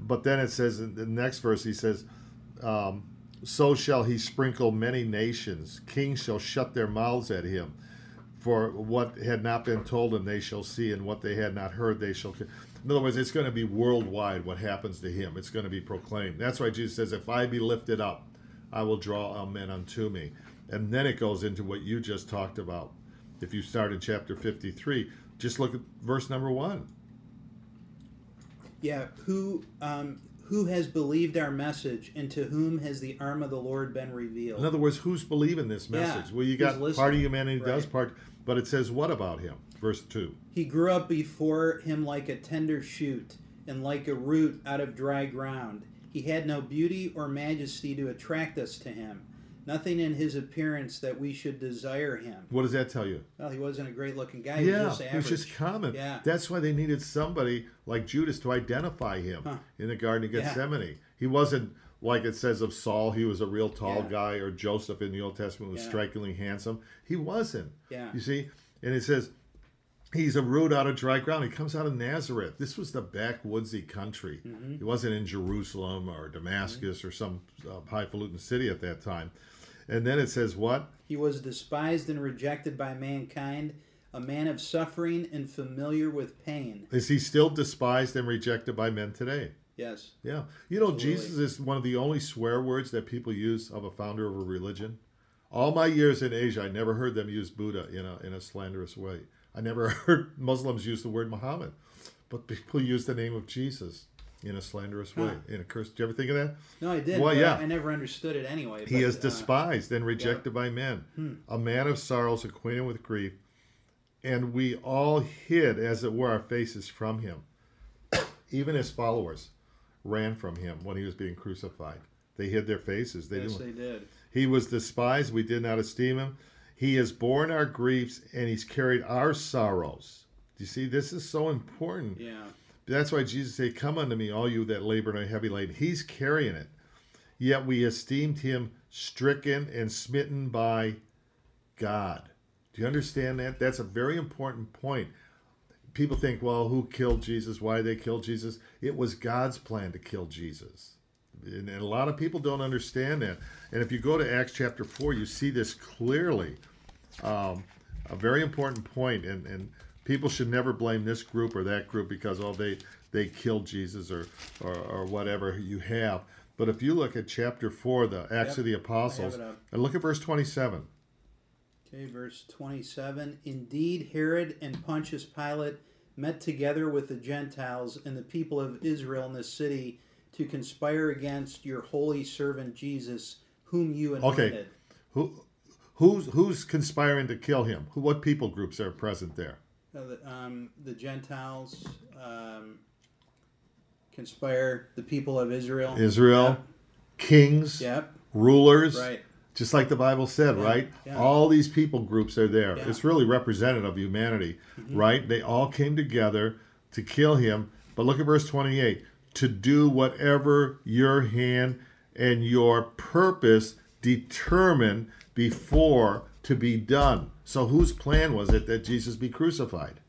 but then it says in the next verse, he says, um, so shall he sprinkle many nations. Kings shall shut their mouths at him. For what had not been told them, they shall see, and what they had not heard, they shall. In other words, it's going to be worldwide what happens to him. It's going to be proclaimed. That's why Jesus says, If I be lifted up, I will draw all men unto me. And then it goes into what you just talked about. If you start in chapter 53, just look at verse number one. Yeah, who um, who has believed our message, and to whom has the arm of the Lord been revealed? In other words, who's believing this message? Yeah, well, you got part of humanity right. does part, but it says what about him? Verse two. He grew up before him like a tender shoot, and like a root out of dry ground. He had no beauty or majesty to attract us to him, nothing in his appearance that we should desire him. What does that tell you? Well, he wasn't a great looking guy. He yeah, was just was just common. Yeah. That's why they needed somebody like Judas to identify him Huh. in the Garden of Yeah. Gethsemane. He wasn't like it says of Saul, he was a real tall Yeah. guy, or Joseph in the Old Testament was Yeah. strikingly handsome. He wasn't. Yeah. You see? And it says, he's a root out of dry ground. He comes out of Nazareth. This was the backwoodsy country. Mm-hmm. He wasn't in Jerusalem or Damascus or some uh, highfalutin city at that time. And then it says, what? He was despised and rejected by mankind, a man of suffering and familiar with pain. Is he still despised and rejected by men today? Yes. Yeah. You know, Absolutely. Jesus is one of the only swear words that people use of a founder of a religion. All my years in Asia, I never heard them use Buddha in a, in a slanderous way. I never heard Muslims use the word Muhammad, but people use the name of Jesus in a slanderous way, Huh. in a curse. Did you ever think of that? No, I did. Well, yeah. I never understood it anyway. He but, is uh, despised and rejected by men, a man of sorrows, acquainted with grief, and we all hid, as it were, our faces from him. Even his followers ran from him when he was being crucified. They hid their faces. They yes, didn't. they did. He was despised. We did not esteem him. He has borne our griefs and he's carried our sorrows. Do you see? This is so important. Yeah. That's why Jesus said, Come unto me, all you that labor and are heavy laden. He's carrying it. Yet we esteemed him stricken and smitten by God. Do you understand that? That's a very important point. People think, well, who killed Jesus? Why did they kill Jesus? It was God's plan to kill Jesus. And, and a lot of people don't understand that. And if you go to Acts chapter 4, you see this clearly. Um, a very important point, and, and people should never blame this group or that group because oh they they killed Jesus or, or or whatever you have. But if you look at chapter four, the Acts Yep, of the Apostles, and look at verse twenty-seven. Okay, verse 27. Indeed, Herod and Pontius Pilate met together with the Gentiles and the people of Israel in the city to conspire against your holy servant Jesus, whom you anointed. Okay. Who who's who's conspiring to kill him? Who what people groups are present there? Uh, the, um, the Gentiles um, conspire the people of Israel. Israel, kings, Yep. rulers, Right. just like the Bible said, Yeah, right? yeah. All these people groups are there. Yeah. Mm-hmm. It's really representative of humanity, right? They all came together to kill him. But look at verse 28 to do whatever your hand and your purpose determine before to be done. So, whose plan was it that Jesus be crucified?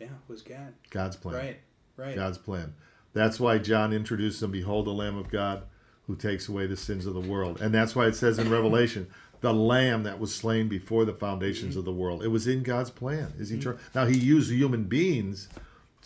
Yeah, it was God. God's plan. Right. Right. God's plan. That's why John introduced him, Behold the Lamb of God who takes away the sins of the world. And that's why it says in Revelation, the Lamb that was slain before the foundations of the world. It was in God's plan. Is eternal. Mm. Now he used human beings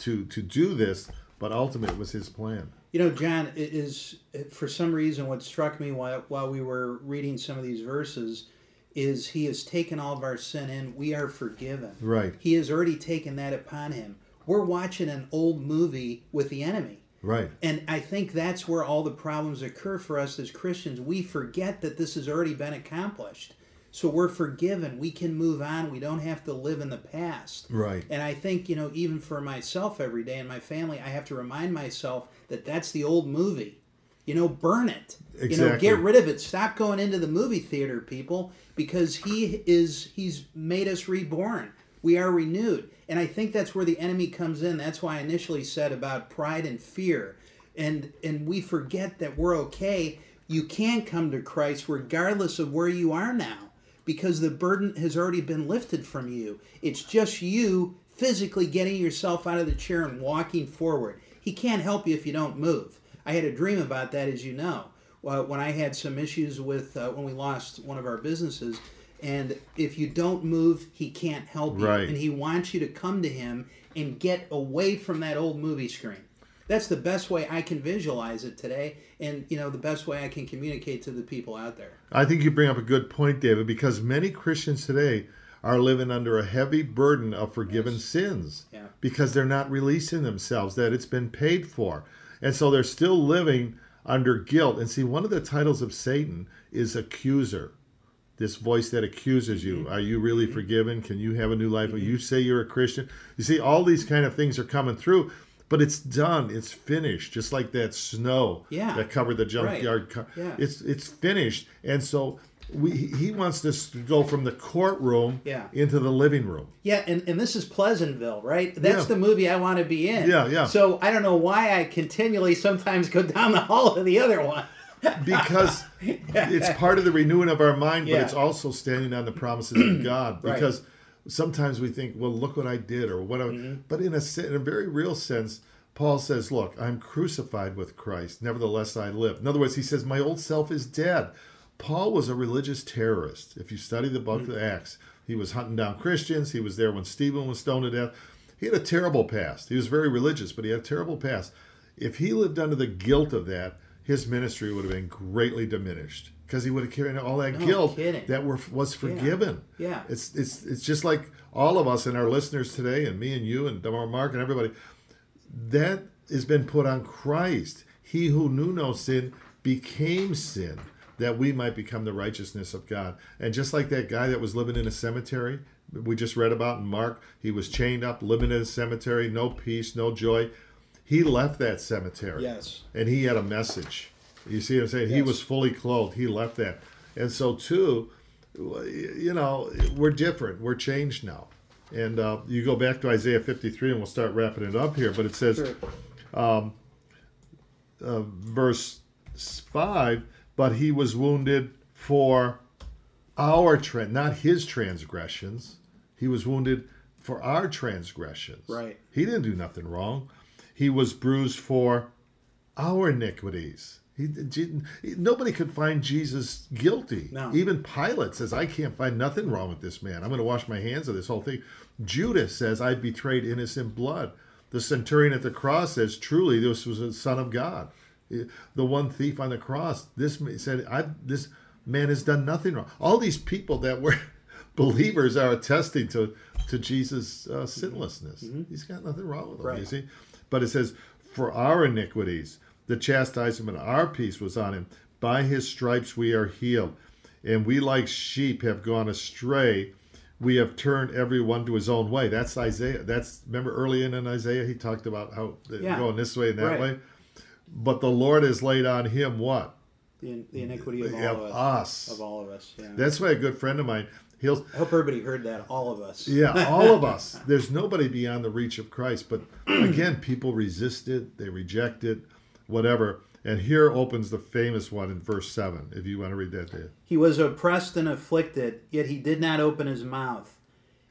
to to do this, but ultimately it was his plan. You know, John, it is for some reason what struck me while while we were reading some of these verses is he has taken all of our sin in. We are forgiven. Right. He has already taken that upon him. We're watching an old movie with the enemy. Right. And I think that's where all the problems occur for us as Christians. We forget that this has already been accomplished. So we're forgiven. We can move on. We don't have to live in the past. Right. And I think, you know, even for myself every day and my family, I have to remind myself that that's the old movie. You know, burn it. Exactly. You know, get rid of it. Stop going into the movie theater, people, because he is he's made us reborn. We are renewed. And I think that's where the enemy comes in. That's why I initially said about pride and fear. And and we forget that we're okay. You can come to Christ regardless of where you are now because the burden has already been lifted from you. It's just you physically getting yourself out of the chair and walking forward. He can't help you if you don't move. I had a dream about that, as you know, uh, when I had some issues with uh, when we lost one of our businesses. And if you don't move, he can't help you. Right. And he wants you to come to him and get away from that old movie screen. That's the best way I can visualize it today, and you know the best way I can communicate to the people out there. I think you bring up a good point, David, because many Christians today are living under a heavy burden of forgiven sins Yeah. because they're not releasing themselves, that it's been paid for. And so they're still living under guilt. And see, one of the titles of Satan is accuser. This voice that accuses you. Mm-hmm. Are you really forgiven? Can you have a new life? You say you're a Christian. You see, all these kind of things are coming through, but it's done. It's finished. Just like that snow Yeah. that covered the junkyard. car. Yeah. It's it's finished. And so we, he wants us to go from the courtroom Yeah. into the living room. Yeah, and, and this is Pleasantville, right? That's Yeah. the movie I want to be in. Yeah, yeah. So I don't know why I continually sometimes go down the hall to the other one. because it's part of the renewing of our mind, but Yeah. it's also standing on the promises of God. Right. Sometimes we think, well, look what I did, or what. I, Mm-hmm. But in a in a very real sense, Paul says, look, I'm crucified with Christ. Nevertheless, I live. In other words, he says, my old self is dead. Paul was a religious terrorist. If you study the book Mm-hmm. of Acts, he was hunting down Christians. He was there when Stephen was stoned to death. He had a terrible past. He was very religious, but he had a terrible past. If he lived under the guilt of that, his ministry would have been greatly diminished because he would have carried all that No guilt kidding. that were was forgiven. Yeah. It's it's it's just like all of us and our listeners today, and me and you and Mark and everybody. That has been put on Christ. He who knew no sin became sin that we might become the righteousness of God. And just like that guy that was living in a cemetery, we just read about in Mark, he was chained up, living in a cemetery, no peace, no joy. He left that cemetery. Yes. And he had a message. You see what I'm saying? He was fully clothed. He left that. And so, too, you know, we're different. We're changed now. And uh, you go back to Isaiah 53, and we'll start wrapping it up here. But it says, Sure. uh, verse 5 but he was wounded for our trend not his transgressions he was wounded for our transgressions Right. he didn't do nothing wrong he was bruised for our iniquities he, nobody could find jesus guilty. No. even pilate says i can't find nothing wrong with this man. I'm going to wash my hands of this whole thing. Judas says i betrayed innocent blood. The centurion at the cross says truly this was a son of god. The one thief on the cross this said i this man has done nothing wrong. All these people that were believers are attesting to to jesus uh, sinlessness. He's got nothing wrong with him you see? But it says for our iniquities the chastisement of our peace was on him by his stripes we are healed and we like sheep have gone astray we have turned everyone to his own way that's isaiah that's remember early in, in isaiah he talked about how Yeah. going this way and that Right. way but the lord has laid on him what The, the iniquity of all of of us. us Of all of us. Yeah. that's why a good friend of mine he'll I hope everybody heard that. All of us. yeah all of us there's nobody beyond the reach of christ but again people resist it they reject it whatever and here opens the famous one in verse 7 if you want to read that Dave. He was oppressed and afflicted, yet he did not open his mouth.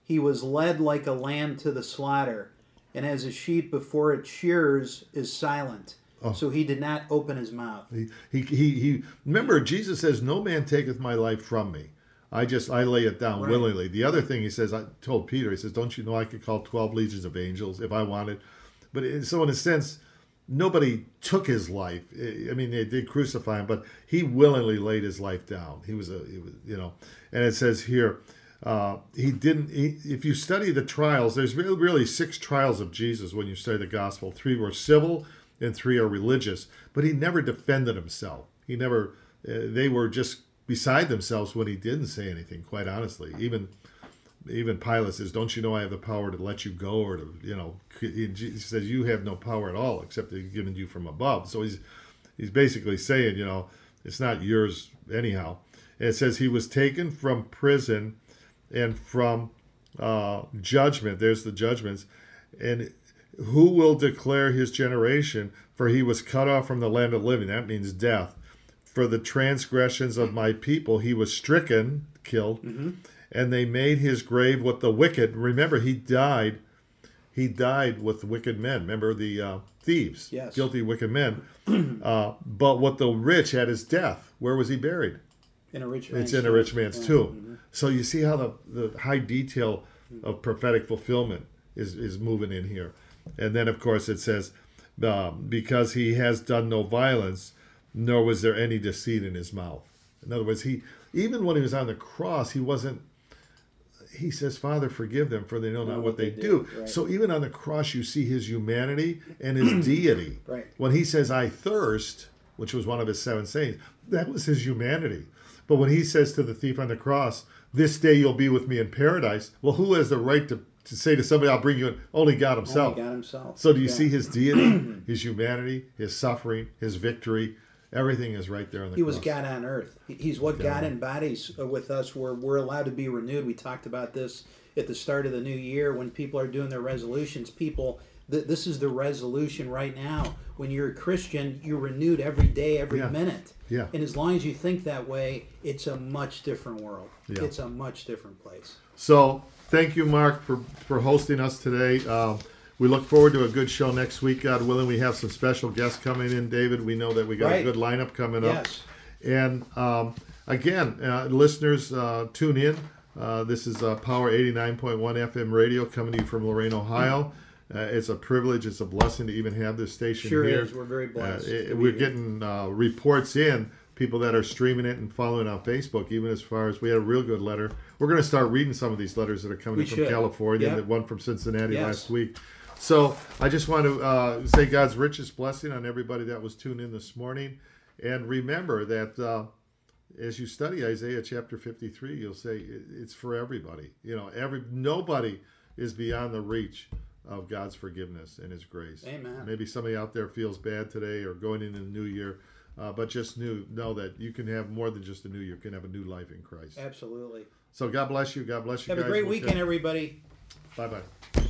He was led like a lamb to the slaughter, and as a sheep before its shearers is silent. Oh. So he did not open his mouth. He, he, he, he, remember, Jesus says, No man taketh my life from me. I just, I lay it down Right. willingly. The other thing he says, I told Peter, he says, Don't you know I could call 12 legions of angels if I wanted? But in, so, in a sense, nobody took his life. I mean, they did crucify him, but he willingly laid his life down. He was a, he was, you know, and it says here, uh, he didn't. He, if you study the trials, there's really, really six trials of Jesus when you study the gospel. Three were civil, and three are religious. But he never defended himself. He never. Uh, they were just beside themselves when he didn't say anything. Quite honestly, even even Pilate says, "Don't you know I have the power to let you go, or to you know?" He says, "You have no power at all, except that given you from above." So he's he's basically saying, you know, it's not yours anyhow. And it says he was taken from prison and from uh, judgment. There's the judgments, and who will declare his generation? For he was cut off from the land of living. That means death. For the transgressions of my people, he was stricken, killed, and they made his grave with the wicked. Remember, he died. he died with wicked men. Remember the uh, thieves, Yes. guilty wicked men. uh, but what the rich at his death, where was he buried? In a rich Man's It's in a rich man's Yeah. tomb. So you see how the, the high detail of prophetic fulfillment is, is moving in here. And then, of course, it says, um, because he has done no violence, nor was there any deceit in his mouth. In other words, he even when he was on the cross, he wasn't. He says, "Father, forgive them, for they know not what they, do." Right. So even on the cross, you see his humanity and his deity. Right. When he says, "I thirst," which was one of his seven sayings, that was his humanity. But when he says to the thief on the cross, "This day you'll be with me in paradise," well, who has the right to, to say to somebody, "I'll bring you in"? Only God Himself. Only God himself. So do you Yeah. see his deity, his humanity, his suffering, his victory? Everything is right there on the He cross. was God on earth. He's what God embodies uh, with us. Where we're allowed to be renewed. We talked about this at the start of the new year when people are doing their resolutions. People, th- this is the resolution right now. When you're a Christian, you're renewed every day, every Yeah. minute. Yeah. And as long as you think that way, it's a much different world. Yeah. It's a much different place. So thank you, Mark, for, for hosting us today. Um, we look forward to a good show next week, God willing. We have some special guests coming in, David. We know that we got Right. a good lineup coming up. Yes. And um, again, uh, listeners, uh, tune in. Uh, this is uh, Power 89.1 FM radio coming to you from Lorain, Ohio. Uh, it's a privilege, it's a blessing to even have this station Sure here. is. We're very blessed Uh, it- we're getting uh, reports in, people that are streaming it and following on Facebook, even as far as we had a real good letter. We're going to start reading some of these letters that are coming We in from should. California, Yep. the one from Cincinnati Yes. last week. So I just want to uh, say God's richest blessing on everybody that was tuned in this morning. And remember that uh, as you study Isaiah chapter 53, you'll say it's for everybody. You know, every nobody is beyond the reach of God's forgiveness and His grace. Amen. Maybe somebody out there feels bad today or going into the new year, uh, but just knew, know that you can have more than just a new year. You can have a new life in Christ. Absolutely. So God bless you. God bless you Have a great weekend, everybody. Bye bye.